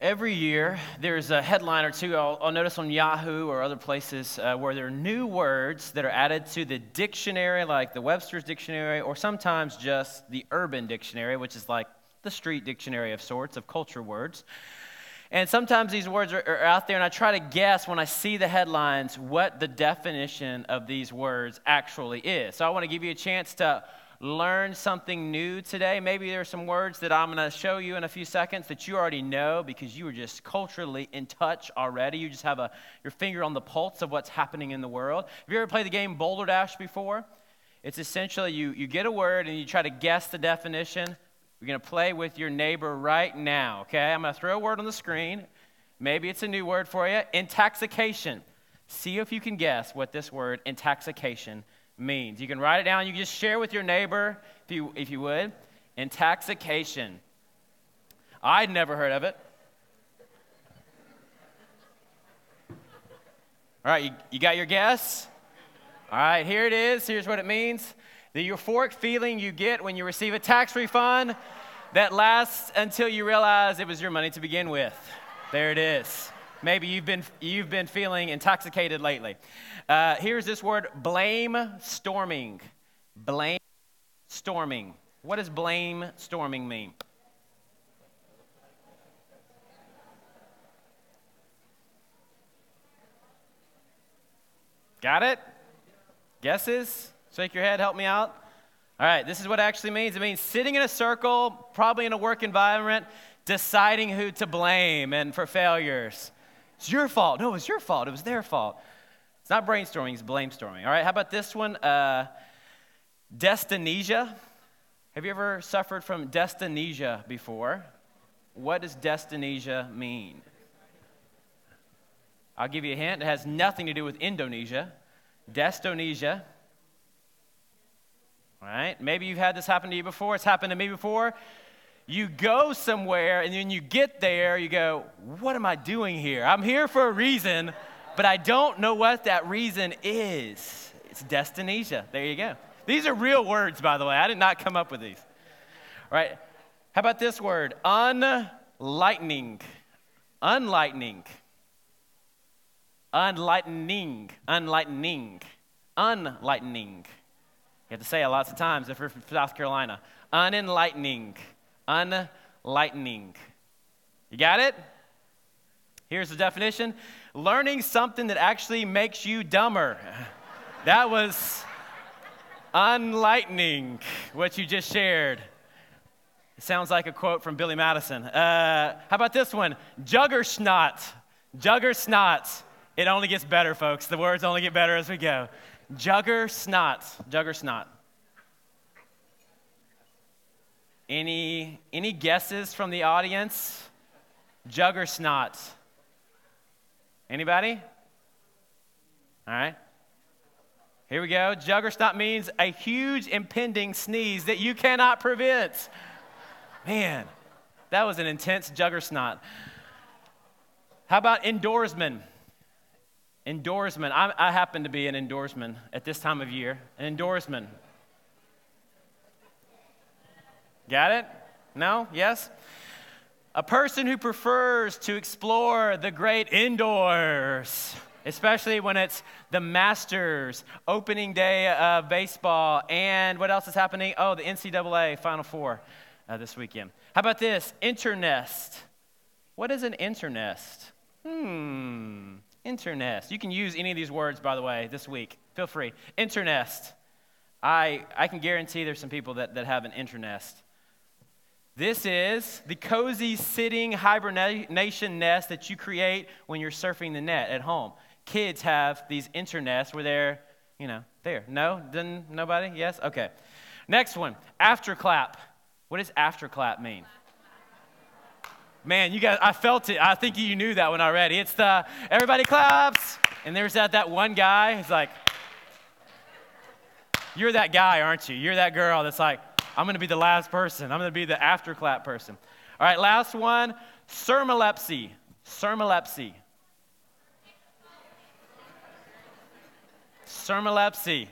Every year, there's a headline or two I'll, I'll notice on Yahoo or other places uh, where there are new words that are added to the dictionary, like the Webster's Dictionary, or sometimes just the Urban Dictionary, which is like the street dictionary of sorts, of culture words. And sometimes these words are, are out there, and I try to guess when I see the headlines what the definition of these words actually is. So I want to give you a chance to learn something new today. Maybe there are some words that I'm going to show you in a few seconds that you already know because you were just culturally in touch already. You just have a, your finger on the pulse of what's happening in the world. Have you ever played the game Balderdash before? It's essentially you, you get a word and you try to guess the definition. We're going to play with your neighbor right now, okay? I'm going to throw a word on the screen. Maybe it's a new word for you. Intaxication. See if you can guess what this word, intaxication, means. You can write it down. You can just share with your neighbor if you, if you would. Intaxication. I'd never heard of it. All right, you, you got your guess? All right, here it is. Here's what it means the euphoric feeling you get when you receive a tax refund that lasts until you realize it was your money to begin with. There it is. Maybe you've been, you've been feeling intoxicated lately. Uh, here's this word blame storming. Blame storming. What does blame storming mean? Got it? Guesses? Shake your head, help me out. All right, this is what it actually means. It means sitting in a circle, probably in a work environment, deciding who to blame and for failures. It's your fault. No, it was your fault. It was their fault. It's not brainstorming, it's blamestorming. All right, how about this one? Uh, Destinesia. Have you ever suffered from destinesia before? What does destinesia mean? I'll give you a hint. It has nothing to do with Indonesia. Destinesia. All right, maybe you've had this happen to you before. It's happened to me before. You go somewhere and then you get there, you go, What am I doing here? I'm here for a reason, but I don't know what that reason is. It's destinesia. There you go. These are real words, by the way. I did not come up with these. All right, how about this word? Unlightening. Unlightening. Unlightening. Unlightening. Unlightening. You have to say it lots of times if you're from South Carolina. Unenlightening unlightening. You got it? Here's the definition learning something that actually makes you dumber. that was unlightening, what you just shared. It sounds like a quote from Billy Madison. Uh, how about this one? Jugger snot. Jugger snot. It only gets better, folks. The words only get better as we go. Jugger snot. Jugger snot. Any, any guesses from the audience? Juggersnot. Anybody? All right. Here we go. Juggersnot means a huge impending sneeze that you cannot prevent. Man, that was an intense juggersnot. How about indoorsman? Indoorsman. I, I happen to be an indoorsman at this time of year. An indoorsman. Got it? No? Yes? A person who prefers to explore the great indoors, especially when it's the Masters opening day of baseball. And what else is happening? Oh, the NCAA Final Four uh, this weekend. How about this? Internest. What is an internest? Hmm, internest. You can use any of these words, by the way, this week. Feel free. Internest. I, I can guarantee there's some people that, that have an internest. This is the cozy sitting hibernation nest that you create when you're surfing the net at home. Kids have these internests where they're, you know, there. No? Didn't nobody? Yes? Okay. Next one, afterclap. What does afterclap mean? Man, you guys, I felt it. I think you knew that one already. It's the everybody claps, and there's that, that one guy who's like, You're that guy, aren't you? You're that girl that's like, I'm going to be the last person. I'm going to be the afterclap person. All right, last one sermolepsy. Sermolepsy. Sermolepsy.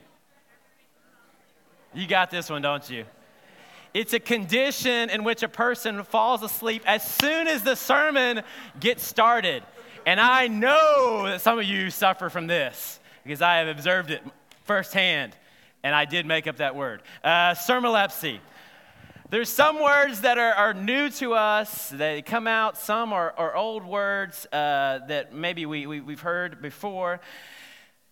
You got this one, don't you? It's a condition in which a person falls asleep as soon as the sermon gets started. And I know that some of you suffer from this because I have observed it firsthand. And I did make up that word. Uh, sermolepsy. There's some words that are, are, new to us, they come out. Some are, are old words uh, that maybe we, we, we've heard before.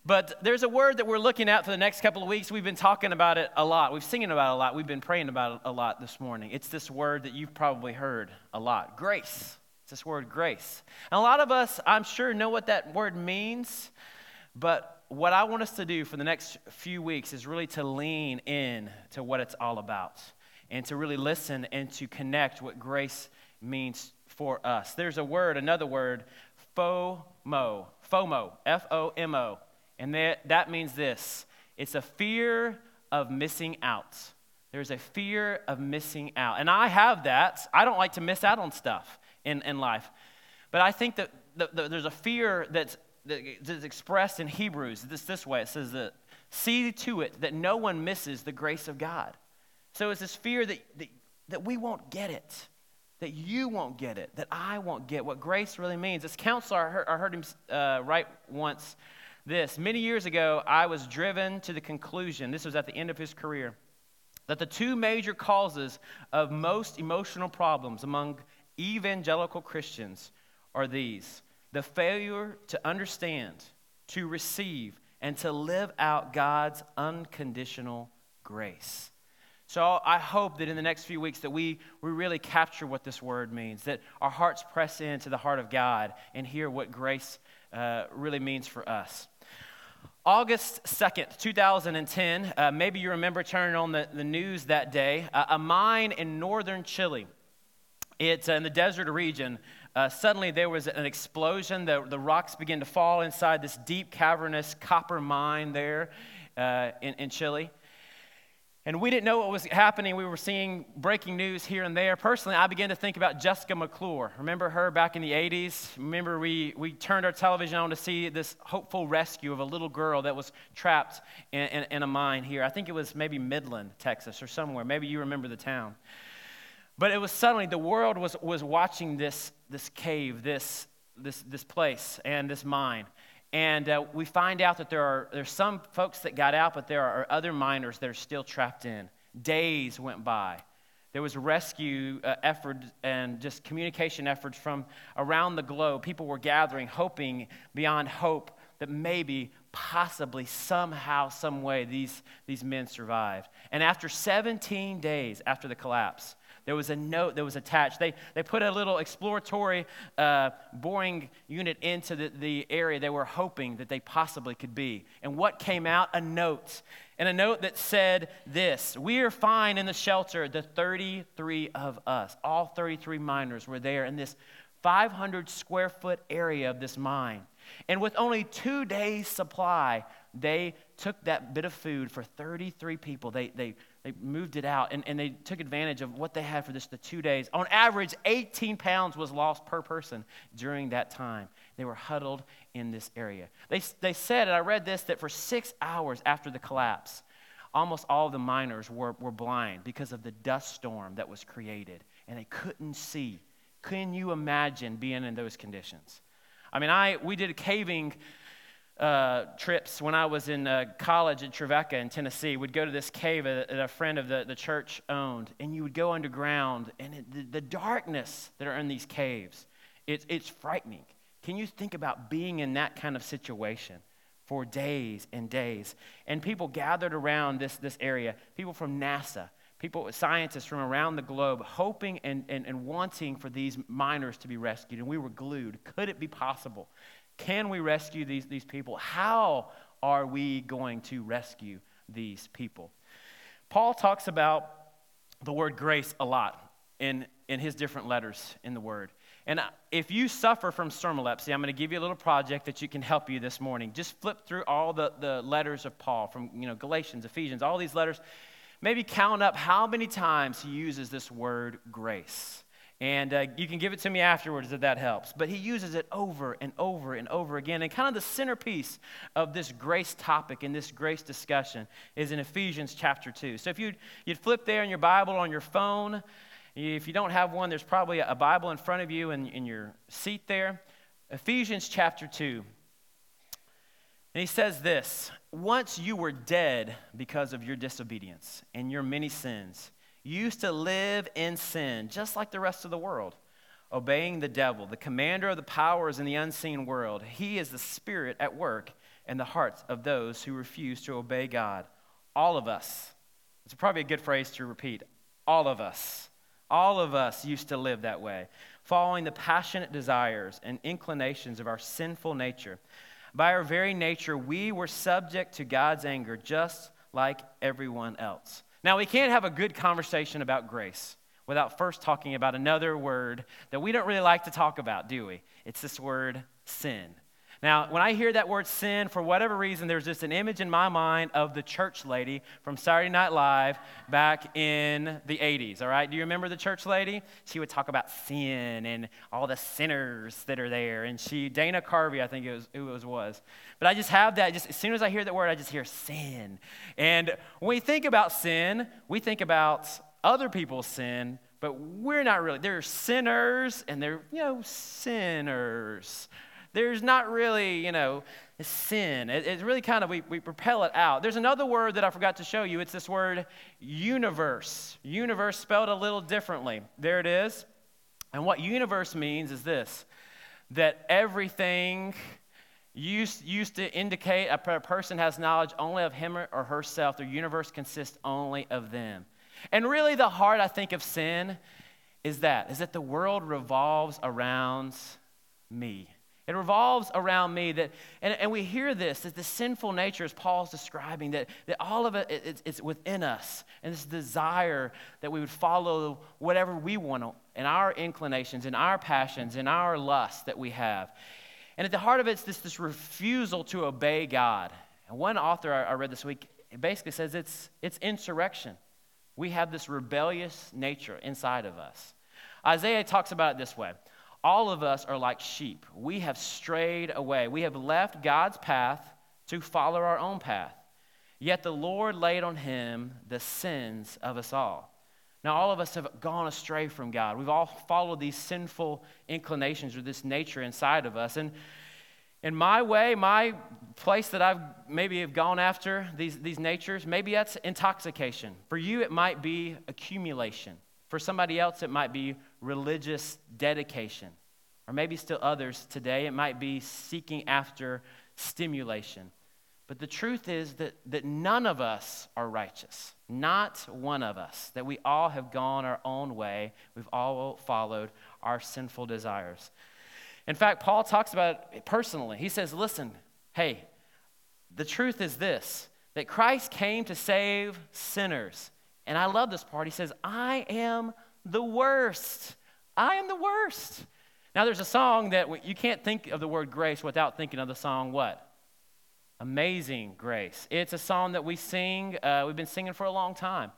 But there's a word that we're looking at for the next couple of weeks. We've been talking about it a lot. We've singing about it a lot. We've been praying about it a lot this morning. It's this word that you've probably heard a lot grace. It's this word grace. And a lot of us, I'm sure, know what that word means. But what I want us to do for the next few weeks is really to lean in to what it's all about and to really listen and to connect what grace means for us. There's a word, another word, FOMO. FOMO, F O M O. And that, that means this it's a fear of missing out. There's a fear of missing out. And I have that. I don't like to miss out on stuff in, in life. But I think that the, the, there's a fear that's, that's expressed in Hebrews this, this way it says that, see to it that no one misses the grace of God. So it's this fear that, that, that we won't get it, that you won't get it, that I won't get what grace really means. This counselor, I heard, I heard him uh, write once this. Many years ago, I was driven to the conclusion, this was at the end of his career, that the two major causes of most emotional problems among evangelical Christians are these the failure to understand, to receive, and to live out God's unconditional grace. So I hope that in the next few weeks that we, we really capture what this word means, that our hearts press into the heart of God and hear what grace uh, really means for us. August 2nd, 2010, uh, maybe you remember turning on the, the news that day. Uh, a mine in northern Chile, it's in the desert region. Uh, suddenly there was an explosion. The, the rocks began to fall inside this deep, cavernous copper mine there uh, in, in Chile. And we didn't know what was happening. We were seeing breaking news here and there. Personally, I began to think about Jessica McClure. Remember her back in the 80s? Remember we, we turned our television on to see this hopeful rescue of a little girl that was trapped in, in, in a mine here. I think it was maybe Midland, Texas, or somewhere. Maybe you remember the town. But it was suddenly the world was, was watching this, this cave, this, this, this place, and this mine. And uh, we find out that there are there's some folks that got out, but there are other miners that are still trapped in. Days went by. There was rescue uh, efforts and just communication efforts from around the globe. People were gathering, hoping beyond hope that maybe, possibly, somehow, some way, these, these men survived. And after 17 days after the collapse, there was a note that was attached. They, they put a little exploratory uh, boring unit into the, the area they were hoping that they possibly could be. And what came out? A note. And a note that said this We are fine in the shelter, the 33 of us. All 33 miners were there in this 500 square foot area of this mine. And with only two days' supply, they took that bit of food for 33 people. They, they they moved it out and, and they took advantage of what they had for this the two days. On average, 18 pounds was lost per person during that time. They were huddled in this area. They, they said, and I read this, that for six hours after the collapse, almost all the miners were, were blind because of the dust storm that was created, and they couldn't see. Can you imagine being in those conditions? I mean, I, we did a caving uh, trips when I was in uh, college at Trevecca in Tennessee. We'd go to this cave that a friend of the, the church owned, and you would go underground, and it, the, the, darkness that are in these caves, it, it's frightening. Can you think about being in that kind of situation for days and days? And people gathered around this, this area, people from NASA, people, scientists from around the globe, hoping and, and, and wanting for these miners to be rescued. And we were glued. Could it be possible? Can we rescue these, these people? How are we going to rescue these people? Paul talks about the word grace a lot in, in his different letters in the word. And if you suffer from sermolepsy, I'm going to give you a little project that you can help you this morning. Just flip through all the, the letters of Paul from you know, Galatians, Ephesians, all these letters. Maybe count up how many times he uses this word grace. And uh, you can give it to me afterwards if that helps. But he uses it over and over and over again. And kind of the centerpiece of this grace topic and this grace discussion is in Ephesians chapter 2. So if you'd, you'd flip there in your Bible on your phone, if you don't have one, there's probably a Bible in front of you in, in your seat there. Ephesians chapter 2. And he says this Once you were dead because of your disobedience and your many sins, used to live in sin, just like the rest of the world, obeying the devil, the commander of the powers in the unseen world. He is the spirit at work in the hearts of those who refuse to obey God. All of us. It's probably a good phrase to repeat. All of us. All of us used to live that way, following the passionate desires and inclinations of our sinful nature. By our very nature, we were subject to God's anger just like everyone else. Now, we can't have a good conversation about grace without first talking about another word that we don't really like to talk about, do we? It's this word sin. Now, when I hear that word sin, for whatever reason, there's just an image in my mind of the church lady from Saturday Night Live back in the 80s, all right? Do you remember the church lady? She would talk about sin and all the sinners that are there. And she, Dana Carvey, I think it was, it was, was. But I just have that, just as soon as I hear that word, I just hear sin. And when we think about sin, we think about other people's sin, but we're not really. They're sinners and they're, you know, sinners there's not really, you know, sin. It, it's really kind of, we, we propel it out. There's another word that I forgot to show you. It's this word universe. Universe spelled a little differently. There it is. And what universe means is this that everything used, used to indicate a person has knowledge only of him or herself. Their universe consists only of them. And really, the heart, I think, of sin is that, is that the world revolves around me. It revolves around me. That, and, and we hear this, that the sinful nature, as Paul's describing, that, that all of it, it's, it's within us. And this desire that we would follow whatever we want in our inclinations, in our passions, in our lusts that we have. And at the heart of it's this, this refusal to obey God. And one author I, I read this week basically says it's, it's insurrection. We have this rebellious nature inside of us. Isaiah talks about it this way all of us are like sheep. We have strayed away. We have left God's path to follow our own path. Yet the Lord laid on him the sins of us all. Now, all of us have gone astray from God. We've all followed these sinful inclinations or this nature inside of us. And in my way, my place that I've maybe have gone after these, these natures, maybe that's intoxication. For you, it might be accumulation. For somebody else, it might be religious dedication. Or maybe still others today, it might be seeking after stimulation. But the truth is that, that none of us are righteous. Not one of us. That we all have gone our own way. We've all followed our sinful desires. In fact, Paul talks about it personally. He says, Listen, hey, the truth is this that Christ came to save sinners. And I love this part. He says, I am the worst. I am the worst. Now, there's a song that you can't think of the word grace without thinking of the song what? Amazing Grace. It's a song that we sing, uh, we've been singing for a long time.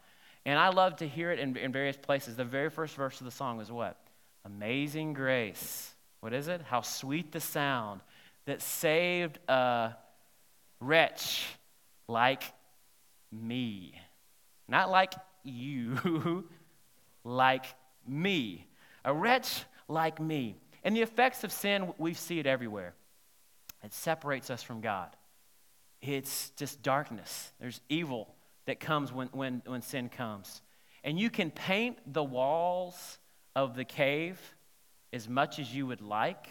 And I love to hear it in, in various places. The very first verse of the song is what? Amazing Grace. What is it? How sweet the sound that saved a wretch like me. Not like you, like me. A wretch like me. And the effects of sin, we see it everywhere. It separates us from God. It's just darkness. There's evil that comes when, when, when sin comes. And you can paint the walls of the cave as much as you would like,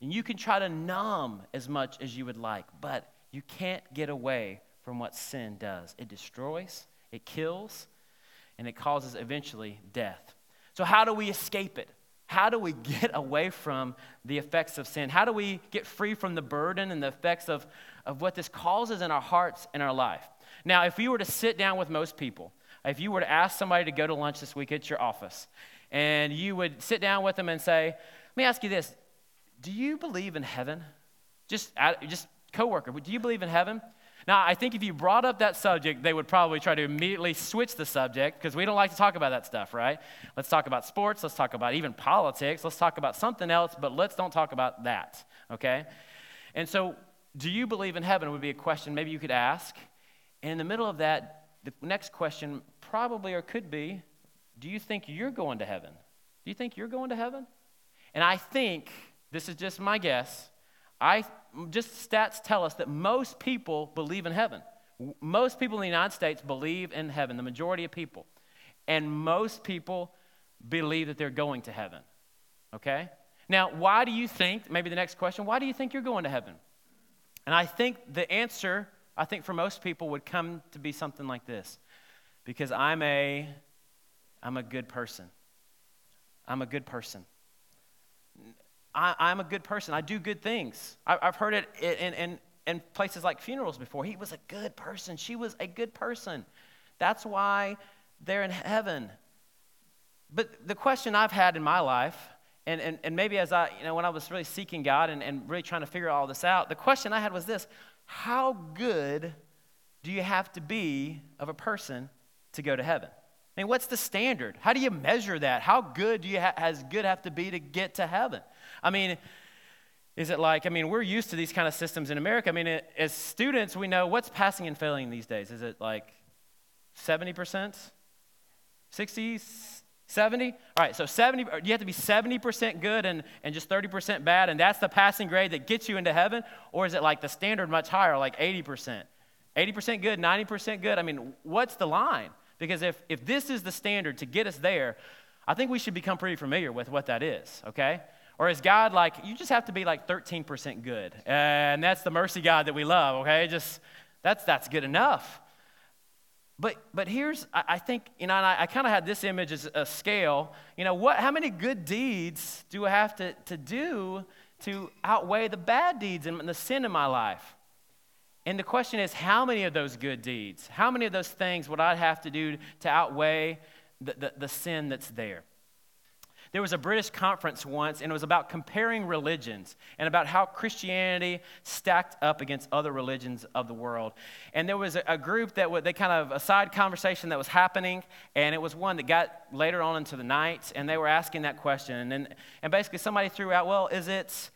and you can try to numb as much as you would like, but you can't get away from what sin does. It destroys, it kills, and it causes eventually death. So, how do we escape it? How do we get away from the effects of sin? How do we get free from the burden and the effects of, of what this causes in our hearts and our life? Now, if you were to sit down with most people, if you were to ask somebody to go to lunch this week at your office, and you would sit down with them and say, Let me ask you this Do you believe in heaven? Just, uh, just coworker, do you believe in heaven? Now, I think if you brought up that subject, they would probably try to immediately switch the subject because we don't like to talk about that stuff, right? Let's talk about sports. Let's talk about even politics. Let's talk about something else, but let's don't talk about that, okay? And so, do you believe in heaven would be a question maybe you could ask. And in the middle of that, the next question probably or could be do you think you're going to heaven? Do you think you're going to heaven? And I think, this is just my guess, I just stats tell us that most people believe in heaven. Most people in the United States believe in heaven, the majority of people. And most people believe that they're going to heaven. Okay? Now, why do you think, maybe the next question, why do you think you're going to heaven? And I think the answer, I think for most people, would come to be something like this because I'm a, I'm a good person. I'm a good person. I, am a good person. I do good things. I, have heard it in, in, in places like funerals before. He was a good person. She was a good person. That's why they're in heaven. But the question I've had in my life, and, and, and maybe as I, you know, when I was really seeking God and, and really trying to figure all this out, the question I had was this How good do you have to be of a person to go to heaven? I mean, what's the standard? How do you measure that? How good do you ha- has good have to be to get to heaven? I mean, is it like, I mean, we're used to these kind of systems in America. I mean, it, as students, we know what's passing and failing these days. Is it like 70%? 60? 70? All right, so 70, you have to be 70% good and, and just 30% bad, and that's the passing grade that gets you into heaven? Or is it like the standard much higher, like 80%? 80% good, 90% good? I mean, what's the line? Because if, if this is the standard to get us there, I think we should become pretty familiar with what that is, okay? Or is God like, you just have to be like 13% good? And that's the mercy God that we love, okay? Just, that's, that's good enough. But, but here's, I, think, you know, I, I kind of had this image as a scale. You know, what, how many good deeds do I have to, to do to outweigh the bad deeds and the sin in my life? And the question is, how many of those good deeds, how many of those things would I have to do to outweigh the, the, the sin that's there? There was a British conference once, and it was about comparing religions and about how Christianity stacked up against other religions of the world. And there was a, group that they kind of, a side conversation that was happening, and it was one that got later on into the night, and they were asking that question. And, and basically, somebody threw out, well, is it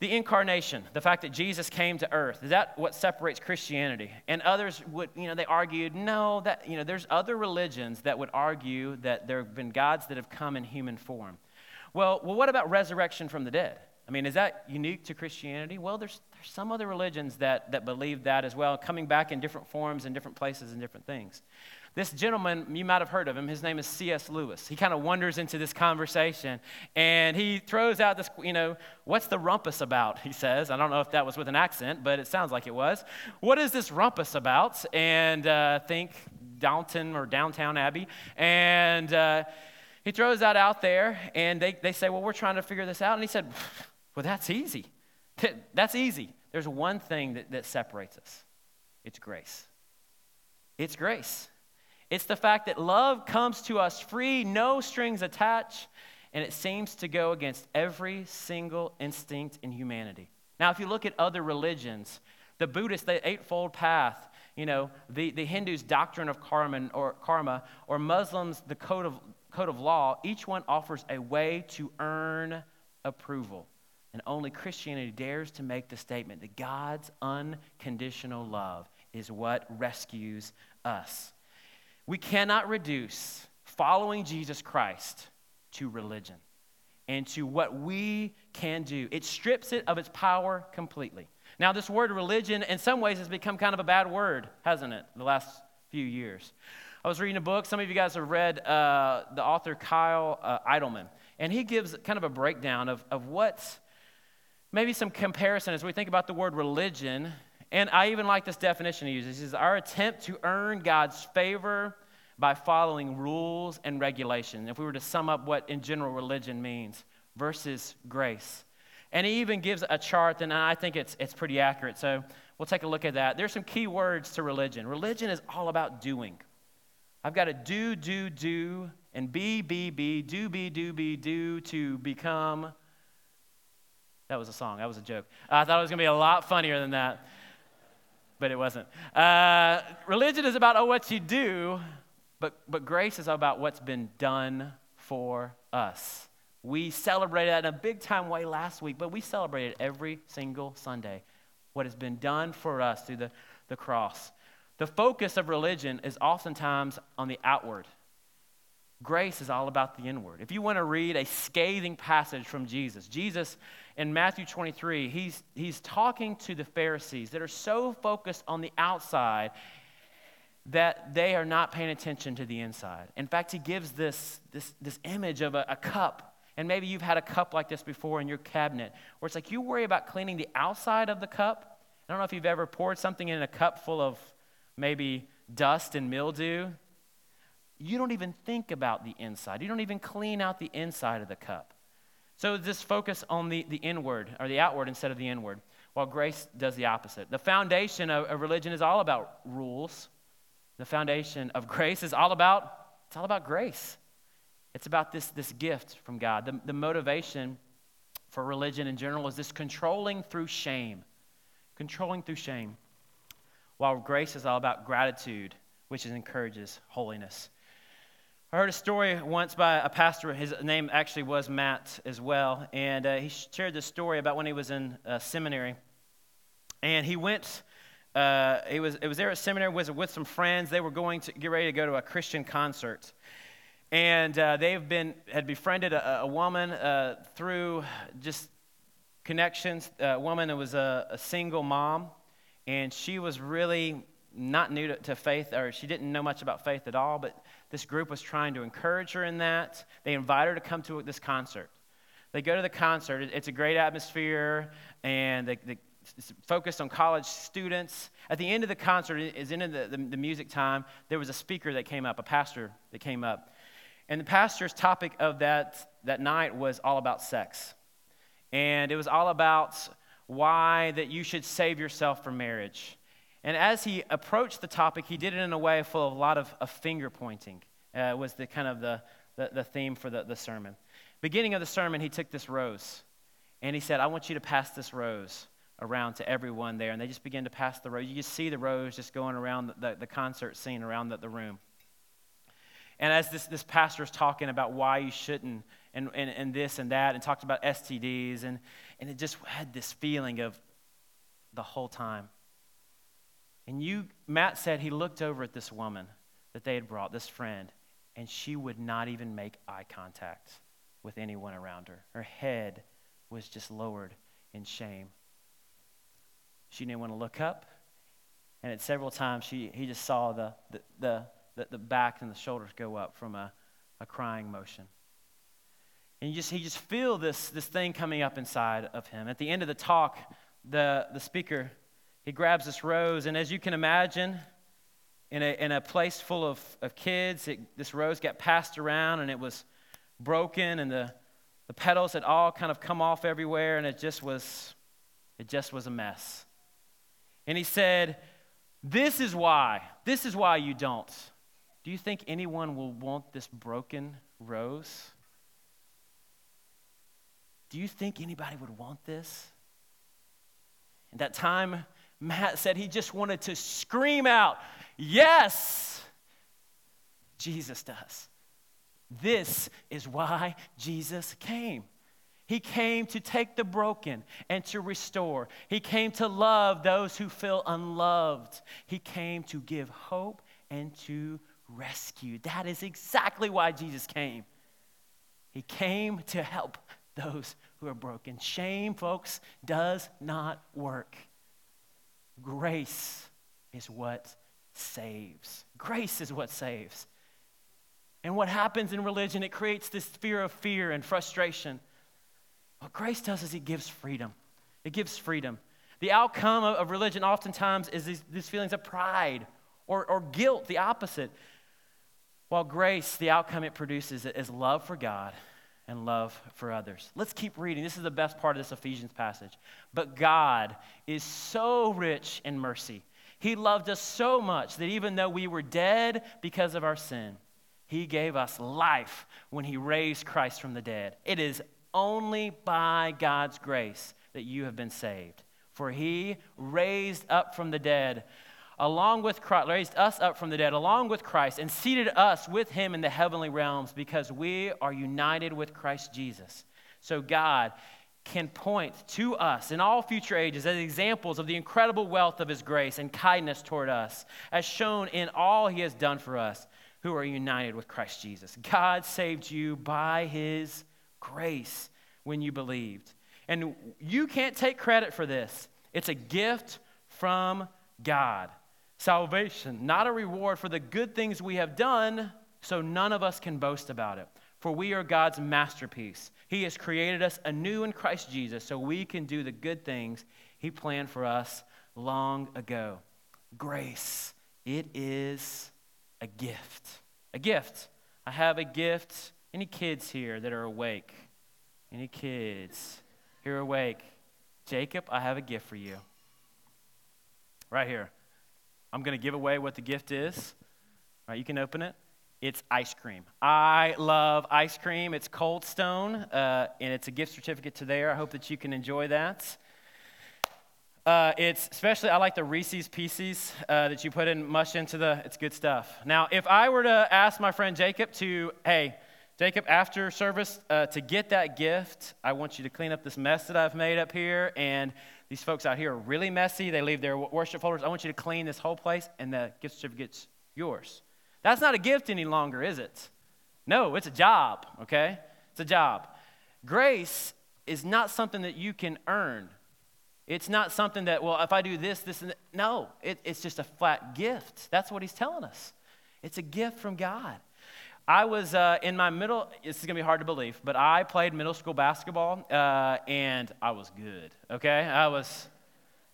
the incarnation, the fact that Jesus came to earth, is that what separates Christianity? And others would, you know, they argued, no, that, you know, there's other religions that would argue that there have been gods that have come in human form. Well, well, what about resurrection from the dead? I mean, is that unique to Christianity? Well, there's, there's some other religions that, that believe that as well, coming back in different forms and different places and different things. This gentleman, you might have heard of him, his name is C.S. Lewis. He kind of wanders into this conversation and he throws out this, you know, what's the rumpus about? He says. I don't know if that was with an accent, but it sounds like it was. What is this rumpus about? And uh, think Downton or Downtown Abbey. And uh, he throws that out there and they, they say, well, we're trying to figure this out. And he said, well, that's easy. That's easy. There's one thing that, that separates us it's grace. It's grace. It's the fact that love comes to us free, no strings attached, and it seems to go against every single instinct in humanity. Now, if you look at other religions, the Buddhist, the Eightfold Path, you know, the, the Hindus' doctrine of karma or, karma, or Muslims, the code of, code of law, each one offers a way to earn approval. And only Christianity dares to make the statement that God's unconditional love is what rescues us. We cannot reduce following Jesus Christ to religion and to what we can do. It strips it of its power completely. Now, this word religion, in some ways, has become kind of a bad word, hasn't it, the last few years? I was reading a book. Some of you guys have read uh, the author Kyle uh, Idleman, and he gives kind of a breakdown of, of what maybe some comparison as we think about the word religion and I even like this definition he uses. He says, Our attempt to earn God's favor by following rules and regulations. If we were to sum up what in general religion means versus grace. And he even gives a chart, and I think it's, it's pretty accurate. So we'll take a look at that. There's some key words to religion. Religion is all about doing. I've got to do, do, do, and be, be, be, do, be, do, be, do to become. That was a song. That was a joke. I thought it was going to be a lot funnier than that. But it wasn't. Uh, religion is about oh, what you do, but, but grace is about what's been done for us. We celebrated that in a big time way last week, but we celebrated every single Sunday. What has been done for us through the, the cross. The focus of religion is oftentimes on the outward. Grace is all about the inward. If you want to read a scathing passage from Jesus, Jesus in Matthew 23, he's, he's talking to the Pharisees that are so focused on the outside that they are not paying attention to the inside. In fact, he gives this, this, this image of a, a cup. And maybe you've had a cup like this before in your cabinet, where it's like you worry about cleaning the outside of the cup. I don't know if you've ever poured something in a cup full of maybe dust and mildew. You don't even think about the inside. You don't even clean out the inside of the cup. So just focus on the, the inward or the outward instead of the inward, while grace does the opposite. The foundation of, of religion is all about rules. The foundation of grace is all about it's all about grace. It's about this, this gift from god. The, the motivation for religion in general is this controlling through shame. Controlling through shame. While grace is all about gratitude which encourages holiness I heard a story once by a pastor. His name actually was Matt as well. And uh, he shared this story about when he was in uh, seminary. And he went uh, it, was, it was there at seminary with, some friends. They were going to get ready to go to a Christian concert. And uh, they've been, had befriended a, a woman uh, through just connections. A woman that was a, a, single mom, and she was really not new to, to faith, or she didn't know much about faith at all, but this group was trying to encourage her in that. They invite her to come to this concert. They go to the concert. It's a great atmosphere, and the, the focused on college students. At the end of the concert, is in the, the, the, music time, there was a speaker that came up, a pastor that came up. And the pastor's topic of that, that night was all about sex. And it was all about why that you should save yourself for marriage. And as he approached the topic, he did it in a way full of a lot of, of finger pointing, uh, was the kind of the, the, the theme for the, the sermon. Beginning of the sermon, he took this rose and he said, I want you to pass this rose around to everyone there. And they just begin to pass the rose. You just see the rose just going around the, the, the concert scene around the, the room. And as this, this pastor is talking about why you shouldn't, and, and, and this and that, and talked about STDs, and, and it just had this feeling of the whole time. And you, Matt said he looked over at this woman that they had brought, this friend, and she would not even make eye contact with anyone around her. Her head was just lowered in shame. She didn't want to look up. And at several times, she, he just saw the, the, the, the, back and the shoulders go up from a, a crying motion. And you just, he just feel this, this thing coming up inside of him. At the end of the talk, the, the speaker, he grabs this rose, and as you can imagine, in a, in a place full of, of kids, it, this rose got passed around, and it was broken, and the, the petals had all kind of come off everywhere, and it just was, it just was a mess. And he said, This is why. This is why you don't. Do you think anyone will want this broken rose? Do you think anybody would want this? And that time, Matt said he just wanted to scream out, Yes! Jesus does. This is why Jesus came. He came to take the broken and to restore. He came to love those who feel unloved. He came to give hope and to rescue. That is exactly why Jesus came. He came to help those who are broken. Shame, folks, does not work. Grace is what saves. Grace is what saves. And what happens in religion, it creates this fear of fear and frustration. What grace does is it gives freedom. It gives freedom. The outcome of, religion oftentimes is these, these feelings of pride or, or guilt, the opposite. While grace, the outcome it produces is love for God and love for others. Let's keep reading. This is the best part of this Ephesians passage. But God is so rich in mercy. He loved us so much that even though we were dead because of our sin, He gave us life when He raised Christ from the dead. It is only by God's grace that you have been saved. For he raised up from the dead, along with Christ, raised us up from the dead, along with Christ, and seated us with him in the heavenly realms because we are united with Christ Jesus. So God can point to us in all future ages as examples of the incredible wealth of his grace and kindness toward us, as shown in all he has done for us who are united with Christ Jesus. God saved you by his grace when you believed. And you can't take credit for this, it's a gift from God. Salvation, not a reward for the good things we have done, so none of us can boast about it. For we are God's masterpiece. He has created us anew in Christ Jesus so we can do the good things He planned for us long ago. Grace, it is a gift. A gift. I have a gift. Any kids here that are awake? Any kids here awake? Jacob, I have a gift for you. Right here. I'm going to give away what the gift is. All right, you can open it. It's ice cream. I love ice cream. It's Cold Stone, uh, and it's a gift certificate to there. I hope that you can enjoy that. Uh, it's especially I like the Reese's Pieces uh, that you put in mush into the. It's good stuff. Now, if I were to ask my friend Jacob to, hey, Jacob, after service, uh, to get that gift, I want you to clean up this mess that I've made up here. And these folks out here are really messy. They leave their worship folders. I want you to clean this whole place, and the gift certificate's yours. That's not a gift any longer, is it? No, it's a job, okay? It's a job. Grace is not something that you can earn. It's not something that, well, if I do this, this, and that. No, it, it's just a flat gift. That's what he's telling us. It's a gift from God. I was uh, in my middle, this is to be hard to believe, but I played middle school basketball uh, and I was good, okay? I was,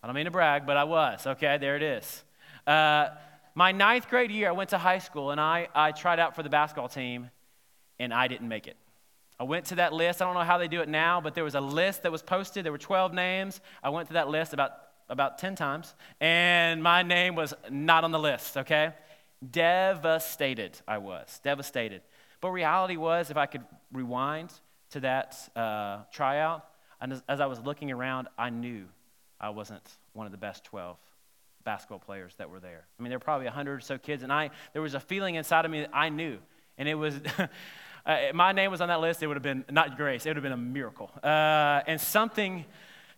I don't mean to brag, but I was, okay? There it is. Uh, my ninth grade year, I went to high school and I, I tried out for the basketball team and I didn't make it. I went to that list. I don't know how they do it now, but there was a list that was posted. There were 12 names. I went to that list about, about 10 times, and my name was not on the list, okay? Devastated, I was. Devastated. But reality was, if I could rewind to that uh, tryout, and as, as I was looking around, I knew I wasn't one of the best 12 basketball players that were there. I mean, there were probably 100 or so kids, and I, there was a feeling inside of me that I knew. And it was. uh, my name was on that list, it would have been not grace, it would have been a miracle. Uh, and something,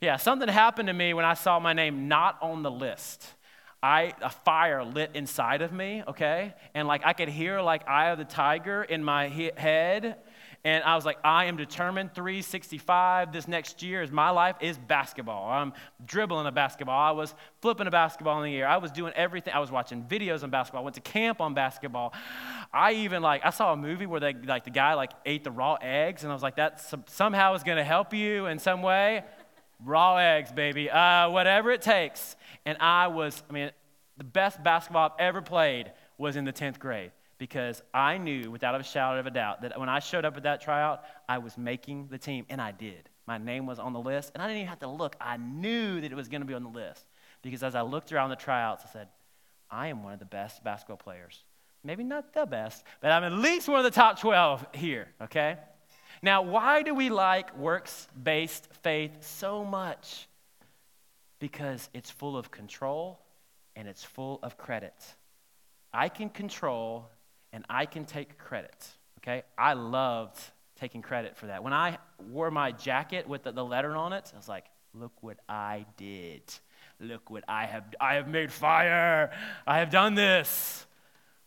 yeah, something happened to me when I saw my name not on the list. I a fire lit inside of me, okay, and like I could hear like eye of the tiger in my he- head, and I was like, I am determined 365 this next year is my life is basketball. I'm dribbling a basketball. I was flipping a basketball in the air. I was doing everything. I was watching videos on basketball. I went to camp on basketball. I even like I saw a movie where they like the guy like ate the raw eggs, and I was like, that somehow is going to help you in some way. Raw eggs, baby. Uh, whatever it takes. And I was, I mean, the best basketball I've ever played was in the 10th grade because I knew without a shadow of a doubt that when I showed up at that tryout, I was making the team, and I did. My name was on the list, and I didn't even have to look. I knew that it was going to be on the list because as I looked around the tryouts, I said, I am one of the best basketball players. Maybe not the best, but I'm at least one of the top 12 here, okay? Now, why do we like works based faith so much? Because it's full of control and it's full of credit. I can control and I can take credit. Okay? I loved taking credit for that. When I wore my jacket with the, the letter on it, I was like, look what I did. Look what I have I have made fire. I have done this.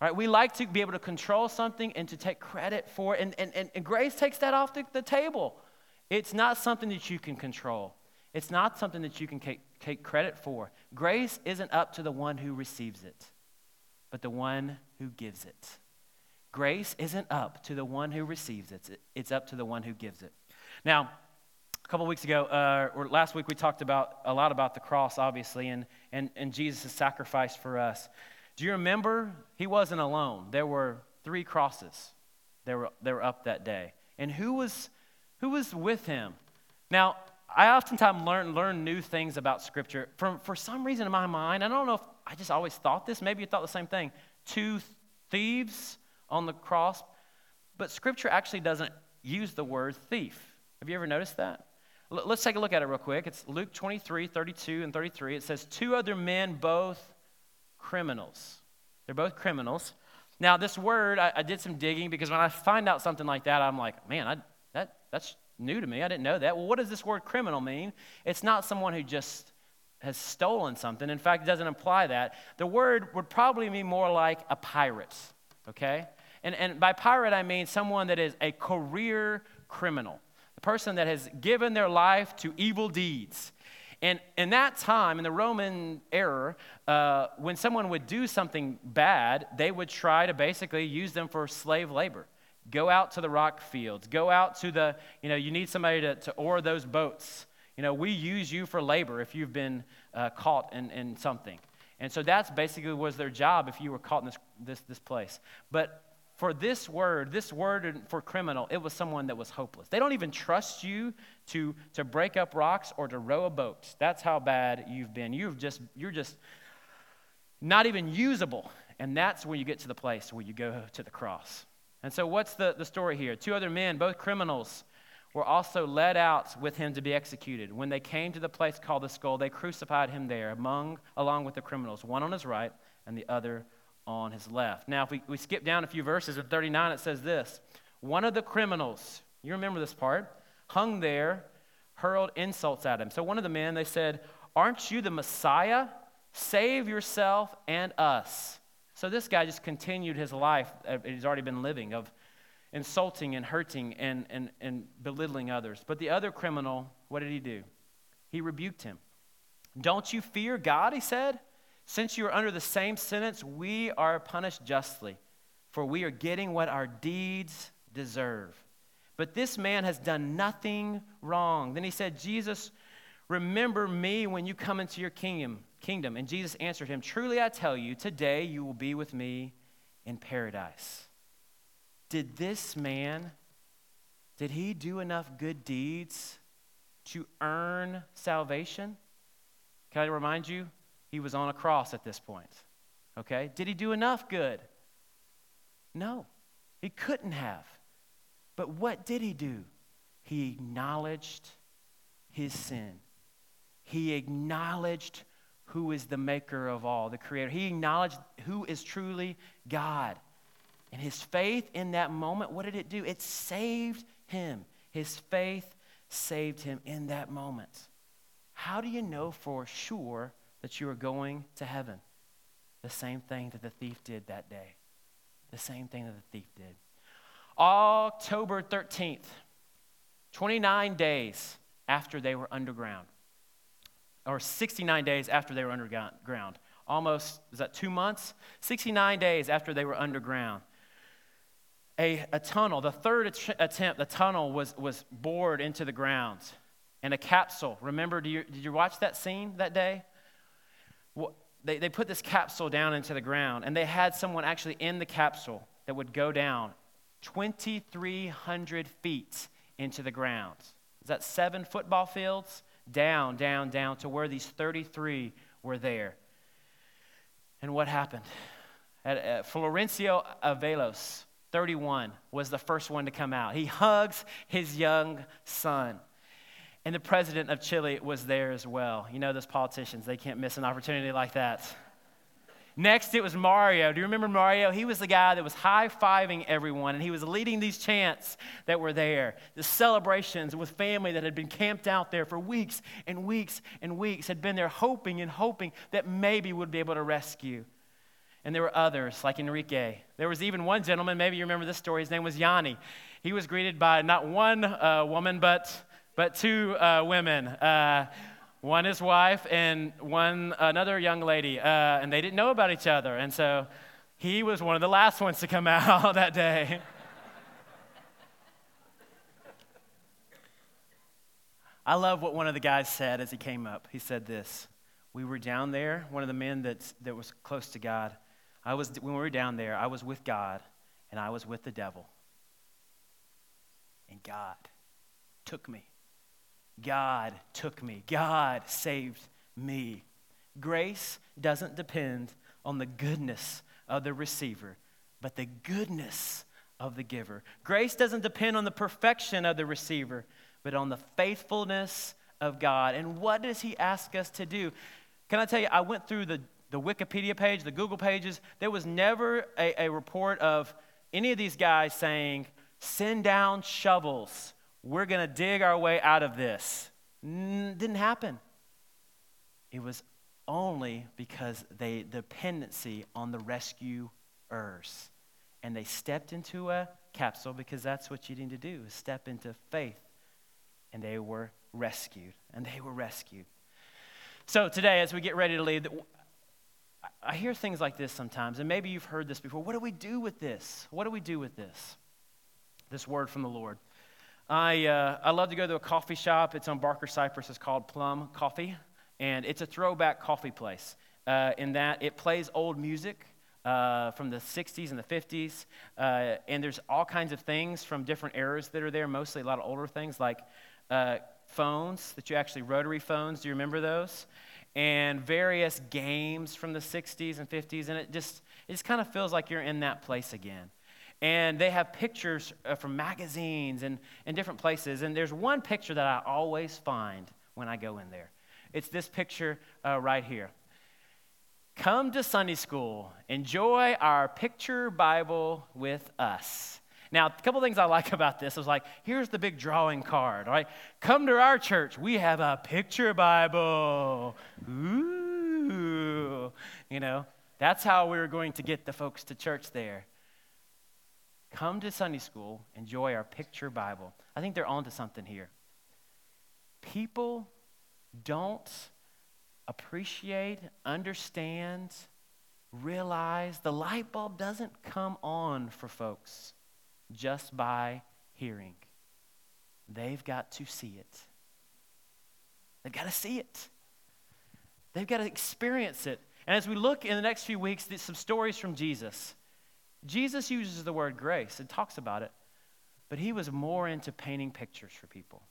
Right? We like to be able to control something and to take credit for it. And, and, and, grace takes that off the, the table. It's not something that you can control. It's not something that you can take, take credit for. Grace isn't up to the one who receives it, but the one who gives it. Grace isn't up to the one who receives it, it's up to the one who gives it. Now, a couple weeks ago, uh, or last week, we talked about a lot about the cross, obviously, and, and, and Jesus' sacrifice for us. Do you remember? He wasn't alone. There were three crosses that were, that were up that day. And who was, who was with him? Now, I oftentimes learn, learn new things about Scripture. From, for some reason in my mind, I don't know if I just always thought this, maybe you thought the same thing. Two thieves on the cross, but Scripture actually doesn't use the word thief. Have you ever noticed that? Let's take a look at it real quick. It's Luke 23, 32, and 33. It says, Two other men, both criminals. They're both criminals. Now, this word, I, I, did some digging because when I find out something like that, I'm like, man, I, that, that's new to me. I didn't know that. Well, what does this word criminal mean? It's not someone who just has stolen something. In fact, it doesn't imply that. The word would probably be more like a pirate, okay? And, and by pirate, I mean someone that is a career criminal, a person that has given their life to evil deeds. And in that time, in the Roman era, uh, when someone would do something bad, they would try to basically use them for slave labor. Go out to the rock fields. Go out to the, you know, you need somebody to, to oar those boats. You know, we use you for labor if you've been uh, caught in, in something. And so that's basically was their job if you were caught in this, this, this place. But for this word, this word for criminal, it was someone that was hopeless. They don't even trust you to, to break up rocks or to row a boat. That's how bad you've been. You've just, you're just not even usable. And that's when you get to the place where you go to the cross. And so, what's the, the story here? Two other men, both criminals, were also led out with him to be executed. When they came to the place called the skull, they crucified him there among, along with the criminals, one on his right and the other on his left. Now, if we, we skip down a few verses in 39, it says this One of the criminals, you remember this part, hung there, hurled insults at him. So one of the men, they said, Aren't you the Messiah? Save yourself and us. So this guy just continued his life he's already been living of insulting and hurting and, and, and belittling others. But the other criminal, what did he do? He rebuked him. Don't you fear God, he said? Since you are under the same sentence, we are punished justly, for we are getting what our deeds deserve. But this man has done nothing wrong. Then he said, Jesus, remember me when you come into your kingdom. Kingdom. And Jesus answered him, Truly I tell you, today you will be with me in paradise. Did this man, did he do enough good deeds to earn salvation? Can I remind you? He was on a cross at this point. Okay? Did he do enough good? No, he couldn't have. But what did he do? He acknowledged his sin. He acknowledged who is the maker of all, the creator. He acknowledged who is truly God. And his faith in that moment, what did it do? It saved him. His faith saved him in that moment. How do you know for sure that you are going to heaven. The same thing that the thief did that day. The same thing that the thief did. October 13th, 29 days after they were underground, or 69 days after they were underground, almost, is that two months? 69 days after they were underground. A, a tunnel, the third attempt, the tunnel was, was bored into the ground. And a capsule, remember, you, did you watch that scene that day? They, they put this capsule down into the ground, and they had someone actually in the capsule that would go down 2,300 feet into the ground. Is that seven football fields? Down, down, down to where these 33 were there. And what happened? At, at Florencio Avalos, 31, was the first one to come out. He hugs his young son. And the president of Chile was there as well. You know, those politicians, they can't miss an opportunity like that. Next, it was Mario. Do you remember Mario? He was the guy that was high fiving everyone, and he was leading these chants that were there. The celebrations with family that had been camped out there for weeks and weeks and weeks, had been there hoping and hoping that maybe would be able to rescue. And there were others, like Enrique. There was even one gentleman, maybe you remember this story, his name was Yanni. He was greeted by not one uh, woman, but but two uh, women. Uh, one his wife and one another young lady, uh, and they didn't know about each other, and so he was one of the last ones to come out that day. I love what one of the guys said as he came up. He said this: "We were down there. One of the men that that was close to God. I was when we were down there. I was with God, and I was with the devil, and God took me." God took me. God saved me. Grace doesn't depend on the goodness of the receiver, but the goodness of the giver. Grace doesn't depend on the perfection of the receiver, but on the faithfulness of God. And what does He ask us to do? Can I tell you, I went through the, the Wikipedia page, the Google pages. There was never a, a report of any of these guys saying, send down shovels. We're going to dig our way out of this. N- didn't happen. It was only because they dependency on the rescuers. And they stepped into a capsule because that's what you need to do, is step into faith. And they were rescued. And they were rescued. So today, as we get ready to leave, I hear things like this sometimes, and maybe you've heard this before. What do we do with this? What do we do with this? This word from the Lord. I, uh, I love to go to a coffee shop. It's on Barker Cypress. It's called Plum Coffee, and it's a throwback coffee place uh, in that it plays old music. Uh, from the 60s and the 50s, uh, and there's all kinds of things from different eras that are there, mostly a lot of older things like uh, phones that you actually, rotary phones. Do you remember those? And various games from the 60s and 50s, and it just, it just kind of feels like you're in that place again and they have pictures uh, from magazines and, and different places. And there's one picture that I always find when I go in there. It's this picture uh, right here. Come to Sunday school, enjoy our picture Bible with us. Now, a couple things I like about this is like, here's the big drawing card, right? Come to our church, we have a picture Bible. Ooh, you know, that's how we're going to get the folks to church there. Come to Sunday school, enjoy our picture Bible. I think they're onto something here. People don't appreciate, understand, realize the light bulb doesn't come on for folks just by hearing. They've got to see it. They've got to see it. They've got to experience it. And as we look in the next few weeks, some stories from Jesus Jesus uses the word grace and talks about it, but he was more into painting pictures for people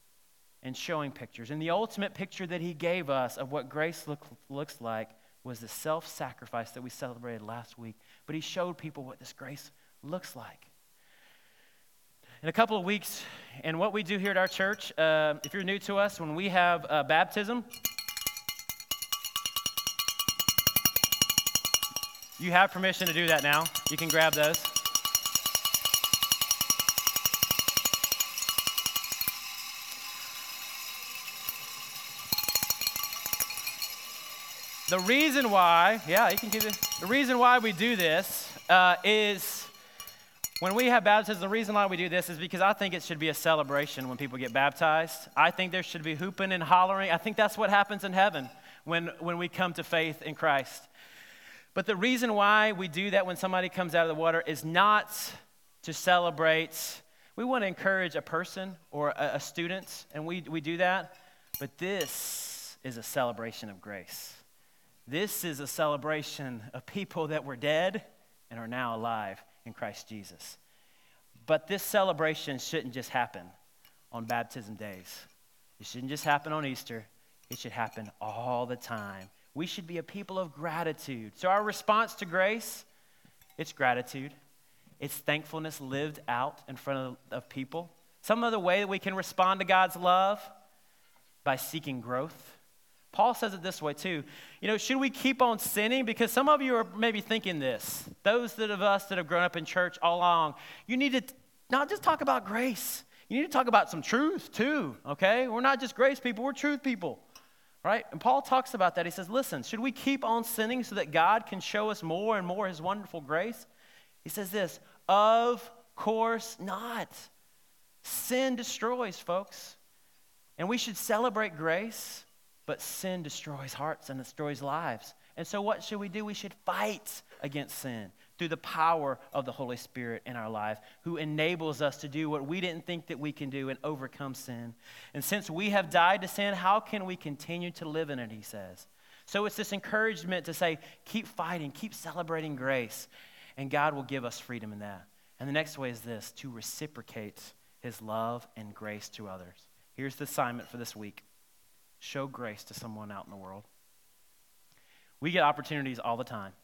and showing pictures. And the ultimate picture that he gave us of what grace look, looks like was the self sacrifice that we celebrated last week. But he showed people what this grace looks like. In a couple of weeks, and what we do here at our church, uh, if you're new to us, when we have uh, baptism, You have permission to do that now. You can grab those. The reason why, yeah, you can give it. The reason why we do this uh, is when we have baptism, the reason why we do this is because I think it should be a celebration when people get baptized. I think there should be hooping and hollering. I think that's what happens in heaven when, when we come to faith in Christ. But the reason why we do that when somebody comes out of the water is not to celebrate. We want to encourage a person or a, a student, and we, we do that. But this is a celebration of grace. This is a celebration of people that were dead and are now alive in Christ Jesus. But this celebration shouldn't just happen on baptism days. It shouldn't just happen on Easter. It should happen all the time we should be a people of gratitude. So, our response to grace, it's gratitude. It's thankfulness lived out in front of, of people. Some other way that we can respond to God's love by seeking growth. Paul says it this way too. You know, should we keep on sinning? Because some of you are maybe thinking this. Those that of us that have grown up in church all along, you need to not just talk about grace. You need to talk about some truth too, okay? We're not just grace people, we're truth people. Right? And Paul talks about that. He says, listen, should we keep on sinning so that God can show us more and more his wonderful grace? He says this, of course not. Sin destroys, folks. And we should celebrate grace, but sin destroys hearts and destroys lives. And so, what should we do? We should fight against sin through the power of the Holy Spirit in our life, who enables us to do what we didn't think that we can do and overcome sin. And since we have died to sin, how can we continue to live in it, he says. So it's this encouragement to say, keep fighting, keep celebrating grace, and God will give us freedom in that. And the next way is this to reciprocate his love and grace to others. Here's the assignment for this week show grace to someone out in the world. We get opportunities all the time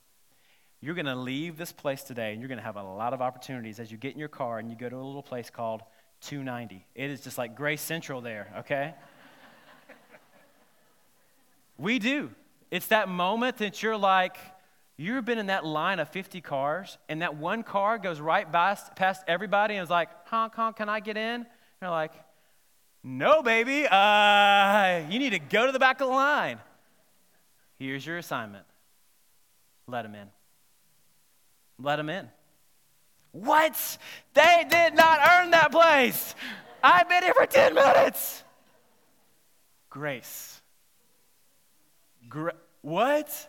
you're going to leave this place today and you're going to have a lot of opportunities as you get in your car and you go to a little place called 290. It is just like Grace Central there, okay? we do. It's that moment that you're like, you've been in that line of 50 cars, and that one car goes right by, past everybody and is like, honk, honk, can I get in? And you're like, no, baby, uh, you need to go to the back of the line. Here's your assignment let them in. Let them in. What? They did not earn that place. I've been here for 10 minutes. Grace. Gra- what?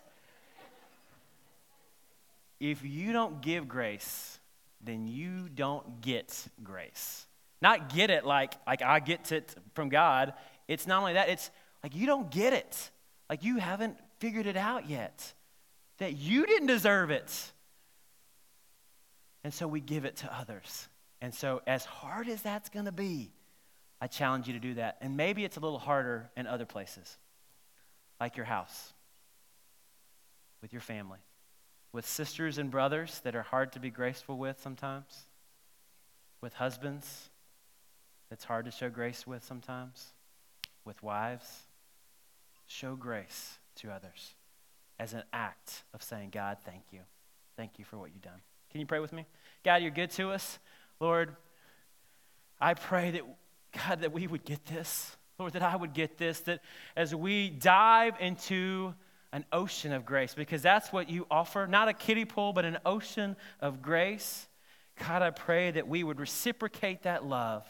If you don't give grace, then you don't get grace. Not get it like, like I get it from God. It's not only that, it's like you don't get it. Like you haven't figured it out yet. That you didn't deserve it. And so we give it to others. And so, as hard as that's going to be, I challenge you to do that. And maybe it's a little harder in other places, like your house, with your family, with sisters and brothers that are hard to be graceful with sometimes, with husbands that's hard to show grace with sometimes, with wives. Show grace to others as an act of saying, God, thank you. Thank you for what you've done. Can you pray with me? God, you're good to us. Lord, I pray that, God, that we would get this. Lord, that I would get this, that as we dive into an ocean of grace, because that's what you offer, not a kiddie pool, but an ocean of grace. God, I pray that we would reciprocate that love.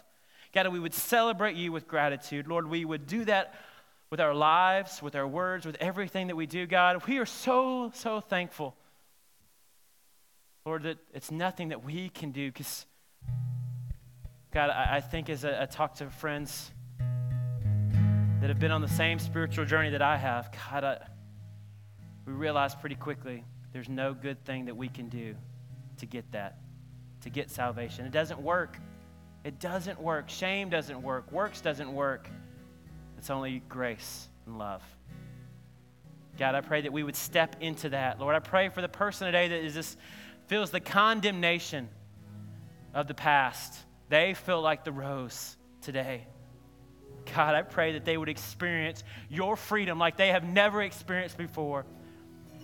God, that we would celebrate you with gratitude. Lord, we would do that with our lives, with our words, with everything that we do, God. We are so, so thankful Lord, that it's nothing that we can do because, God, I, I, think as I, I talk to friends that have been on the same spiritual journey that I have, God, I, we realize pretty quickly there's no good thing that we can do to get that, to get salvation. It doesn't work. It doesn't work. Shame doesn't work. Works doesn't work. It's only grace and love. God, I pray that we would step into that. Lord, I pray for the person today that is just feels the condemnation of the past. They feel like the rose today. God, I pray that they would experience your freedom like they have never experienced before.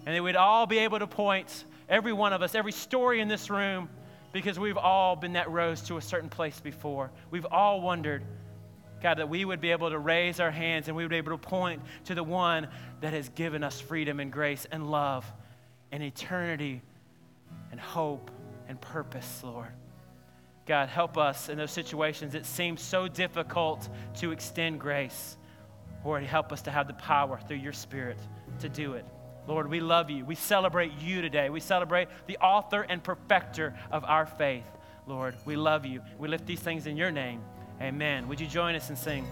And they would all be able to point, every one of us, every story in this room, because we've all been that rose to a certain place before. We've all wondered, God, that we would be able to raise our hands and we would be able to point to the one that has given us freedom and grace and love and eternity and hope and purpose, Lord. God, help us in those situations it seems so difficult to extend grace. Lord, help us to have the power through your Spirit to do it. Lord, we love you. We celebrate you today. We celebrate the author and perfecter of our faith. Lord, we love you. We lift these things in your name. Amen. Would you join us and sing?